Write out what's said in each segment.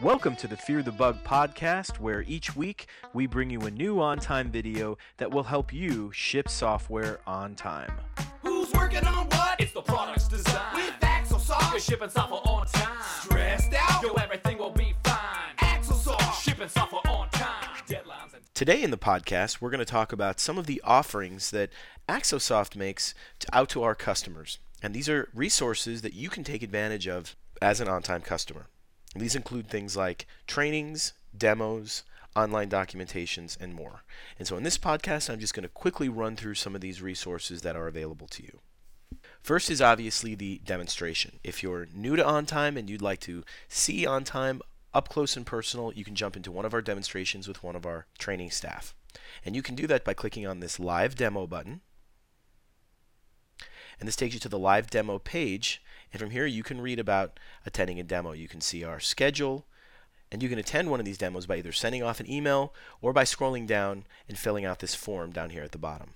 Welcome to the Fear the Bug podcast, where each week we bring you a new OnTime video that will help you ship software on time. Who's working on what? It's the product's design. With Axel You're shipping software Today in the podcast, we're going to talk about some of the offerings that Axosoft makes to, out to our customers. And these are resources that you can take advantage of as an OnTime customer. And these include things like trainings, demos, online documentations, and more. And so in this podcast, I'm just going to quickly run through some of these resources that are available to you. First is obviously the demonstration. If you're new to OnTime and you'd like to see OnTime up close and personal, you can jump into one of our demonstrations with one of our training staff. And you can do that by clicking on this live demo button. And this takes you to the live demo page. And from here, you can read about attending a demo. You can see our schedule. And you can attend one of these demos by either sending off an email or by scrolling down and filling out this form down here at the bottom.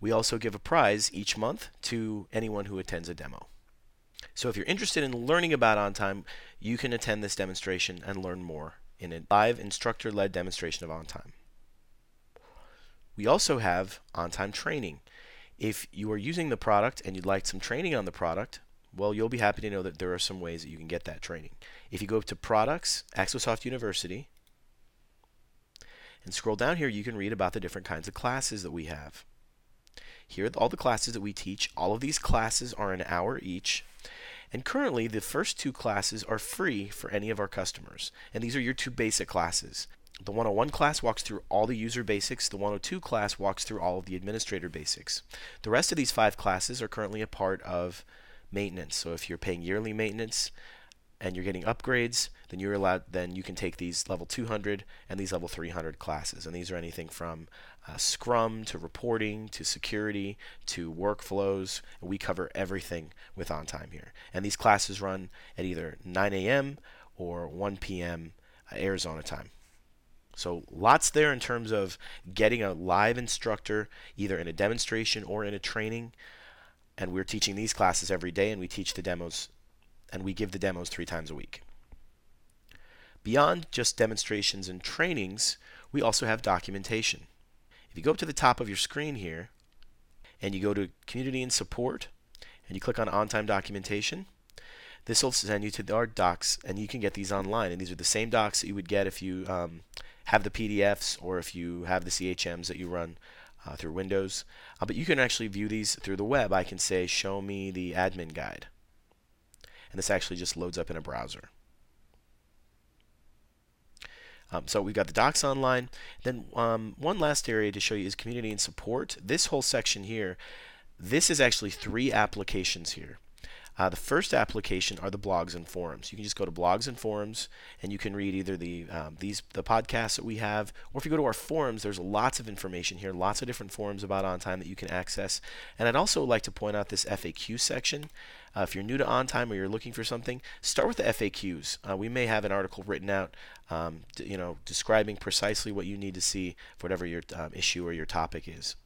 We also give a prize each month to anyone who attends a demo. So if you're interested in learning about OnTime, you can attend this demonstration and learn more in a live instructor-led demonstration of OnTime. We also have OnTime training. If you are using the product and you'd like some training on the product, well, you'll be happy to know that there are some ways that you can get that training. If you go to Products, Axosoft University, and scroll down here, you can read about the different kinds of classes that we have. Here are all the classes that we teach. All of these classes are an hour each. And currently, the first two classes are free for any of our customers. And these are your two basic classes. The 101 class walks through all the user basics. The 102 class walks through all of the administrator basics. The rest of these five classes are currently a part of maintenance. So if you're paying yearly maintenance and you're getting upgrades, then you're allowed. Then you can take these level 200 and these level 300 classes. And these are anything from uh, Scrum to reporting to security to workflows. We cover everything with OnTime here. And these classes run at either 9 a.m. or 1 p.m. uh, Arizona time. So lots there in terms of getting a live instructor either in a demonstration or in a training. And we're teaching these classes every day and we teach the demos and we give the demos 3 times a week. Beyond just demonstrations and trainings, we also have documentation. If you go up to the top of your screen here and you go to community and support and you click on OnTime documentation, this will send you to our docs and you can get these online and these are the same docs that you would get if you um, have the PDFs or if you have the CHMs that you run uh, through Windows. Uh, but you can actually view these through the web. I can say, show me the admin guide. And this actually just loads up in a browser. Um, so we've got the docs online. Then um, one last area to show you is community and support. This whole section here, this is actually three applications here. Uh, the first application are the blogs and forums. You can just go to blogs and forums, and you can read either the um, these the podcasts that we have, or if you go to our forums, there's lots of information here, lots of different forums about OnTime that you can access. And I'd also like to point out this FAQ section. Uh, if you're new to OnTime or you're looking for something, start with the FAQs. Uh, we may have an article written out, um, you know, describing precisely what you need to see for whatever your um, issue or your topic is.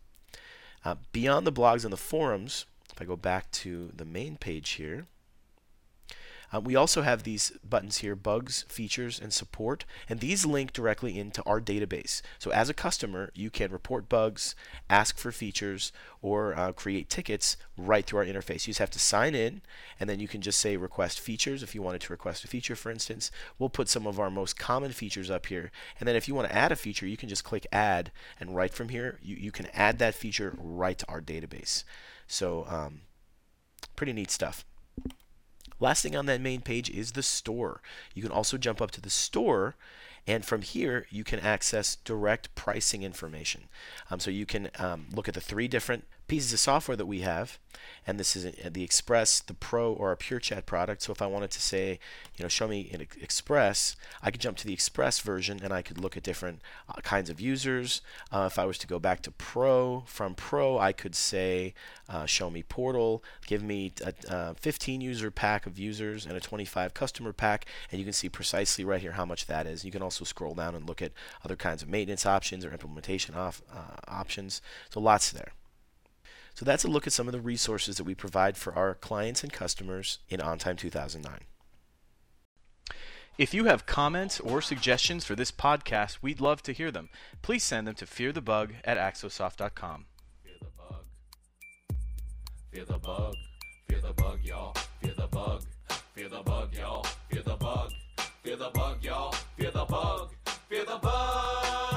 Uh, beyond the blogs and the forums, if I go back to the main page here, uh, we also have these buttons here bugs, features, and support, and these link directly into our database. So, as a customer, you can report bugs, ask for features, or uh, create tickets right through our interface. You just have to sign in, and then you can just say request features if you wanted to request a feature, for instance. We'll put some of our most common features up here, and then if you want to add a feature, you can just click add, and right from here, you, you can add that feature right to our database. So, um, pretty neat stuff. Last thing on that main page is the store. You can also jump up to the store, and from here you can access direct pricing information. Um, so you can um, look at the three different pieces of software that we have, and this is uh, the Express, the Pro, or a Pure Chat product. So if I wanted to say, you know, show me an Express, I could jump to the Express version, and I could look at different uh, kinds of users. Uh, if I was to go back to Pro, from Pro, I could say, uh, show me Portal, give me a, a 15 user pack of users and a 25 customer pack, and you can see precisely right here how much that is. You can also scroll down and look at other kinds of maintenance options or implementation off, uh, options. So lots there. So that's a look at some of the resources that we provide for our clients and customers in OnTime 2009. If you have comments or suggestions for this podcast, we'd love to hear them. Please send them to fearthebug at axosoft.com. Fear the bug. Fear the bug. Fear the bug, y'all. Fear the bug. Fear the bug, y'all. Fear the bug. Fear the bug, y'all. Fear the bug. Fear the bug.